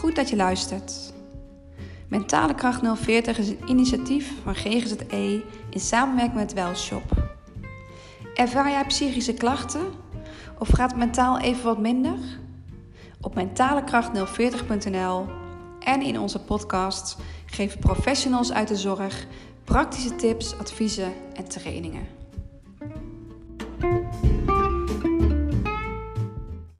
Goed dat je luistert. Mentale Kracht 040 is een initiatief van GGZE in samenwerking met Welshop. Ervaar jij psychische klachten of gaat het mentaal even wat minder? Op mentalekracht040.nl en in onze podcast geven professionals uit de zorg praktische tips, adviezen en trainingen.